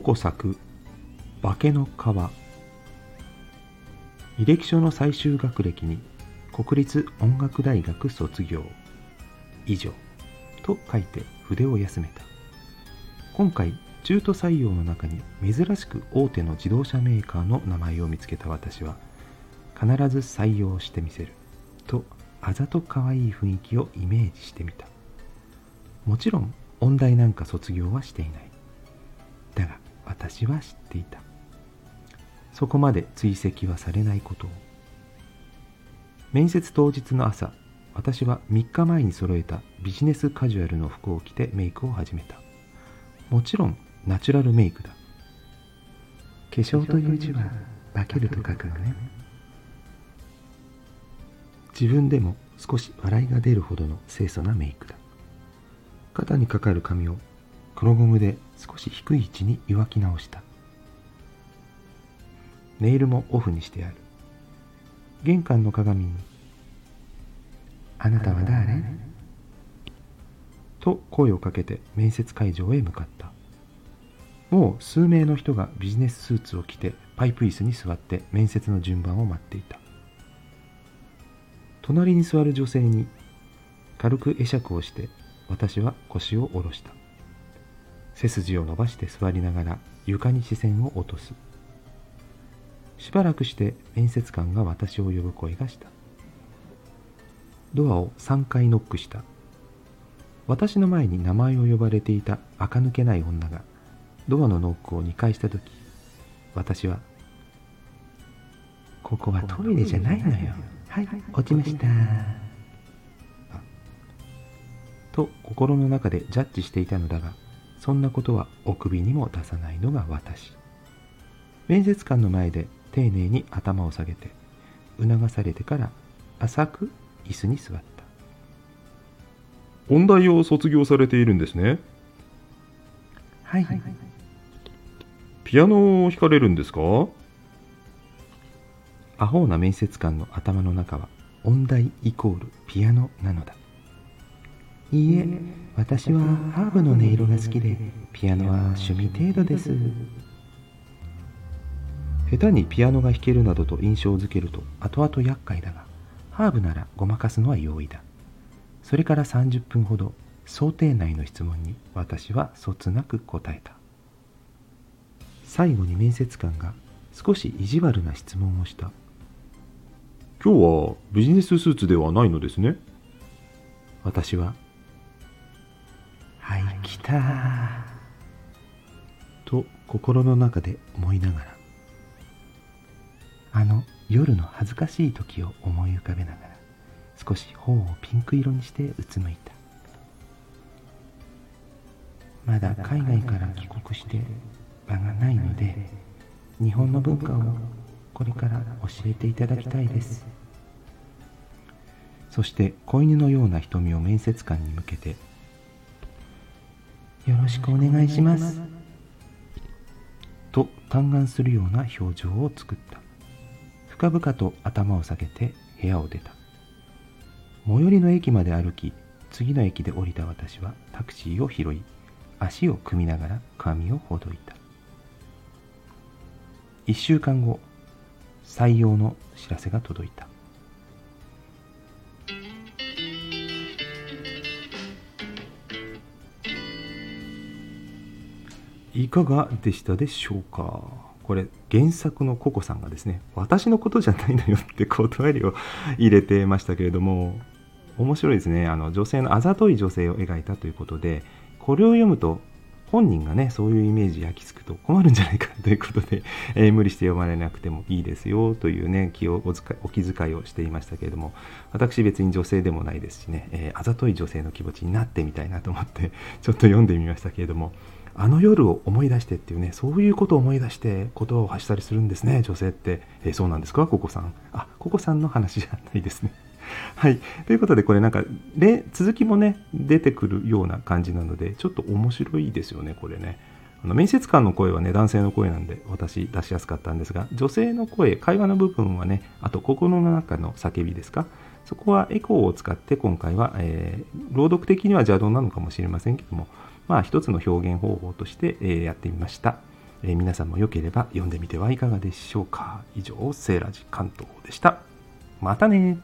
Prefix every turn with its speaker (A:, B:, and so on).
A: コ作化けの皮。履歴書の最終学歴に国立音楽大学卒業。以上と書いて筆を休めた。今回中途採用の中に珍しく大手の自動車メーカーの名前を見つけた私は必ず採用してみせる。とあざと可愛い雰囲気をイメージしてみた。もちろん音大なんか卒業はしていない。だが私は知っていた。そこまで追跡はされないことを。面接当日の朝私は3日前に揃えたビジネスカジュアルの服を着てメイクを始めた。もちろんナチュラルメイクだ。化粧という字は化けると書くのね。自分でも少し笑いが出るほどの清楚なメイクだ。肩にかかる髪を黒ゴムで少し低い位置に湯き直した。ネイルもオフにしてある。玄関の鏡に「あなたは誰?」と声をかけて面接会場へ向かった。もう数名の人がビジネススーツを着てパイプ椅子に座って面接の順番を待っていた。隣に座る女性に軽く会釈をして私は腰を下ろした。背筋を伸ばして座りながら床に視線を落とす。しばらくして面接官が私を呼ぶ声がした。ドアを3回ノックした。私の前に名前を呼ばれていた垢抜けない女がドアのノックを2回した時私は「ここはトイレじゃないのよ。はい落ちました」と心の中でジャッジしていたのだがそんなことはお首にも出さないのが私。面接官の前で丁寧に頭を下げて促されてから浅く椅子に座った。
B: 音大を卒業されているんですね。
A: はい、
B: ピアノを弾かれるんですか？
A: アホな面接官の頭の中は音大イコールピアノなのだ。いいえ私はハーブの音色が好きでピアノは趣味程度です。下手にピアノが弾けるなどと印象づけると後々厄介だがハーブならごまかすのは容易だ。それから30分ほど想定内の質問に私はそつなく答えた。最後に面接官が少し意地悪な質問をした。
B: 今日はビジネススーツではないのですね。
A: 私ははい来た。と心の中で思いながらあの夜の恥ずかしい時を思い浮かべながら少し頬をピンク色にしてうつむいた。まだ海外から帰国して場がないので日本の文化をこれから教えていただきたいです。そして子犬のような瞳を面接官に向けてよろしくお願いします。と嘆願するような表情を作った。深々と頭を下げて部屋を出た。最寄りの駅まで歩き、次の駅で降りた私はタクシーを拾い、足を組みながら髪をほどいた。一週間後、採用の知らせが届いた。いかがでしたでしょうか？これ原作のココさんがですね私のことじゃないのよって断りを入れてましたけれども面白いですね。あの女性のあざとい女性を描いたということでこれを読むと本人がねそういうイメージ焼き付くと困るんじゃないかということで、えー、無理して読まれなくてもいいですよというね気をおお気遣いをしていましたけれども私別に女性でもないですしね、えー、あざとい女性の気持ちになってみたいなと思ってちょっと読んでみましたけれどもあの夜を思い出してっていうねそういうことを思い出して言葉を発したりするんですね女性って、えー、そうなんですか？ココさん。あココさんの話じゃないですね。はい。ということでこれなんか続きもね出てくるような感じなのでちょっと面白いですよねこれね。あの面接官の声はね男性の声なんで私出しやすかったんですが女性の声会話の部分はねあと心の中の叫びですか？そこはエコーを使って今回は、えー、朗読的には邪道なのかもしれませんけどもまあ、一つの表現方法として、えやってみました。えー皆さんもよければ読んでみてはいかがでしょうか。以上セーラジ関東でした。またね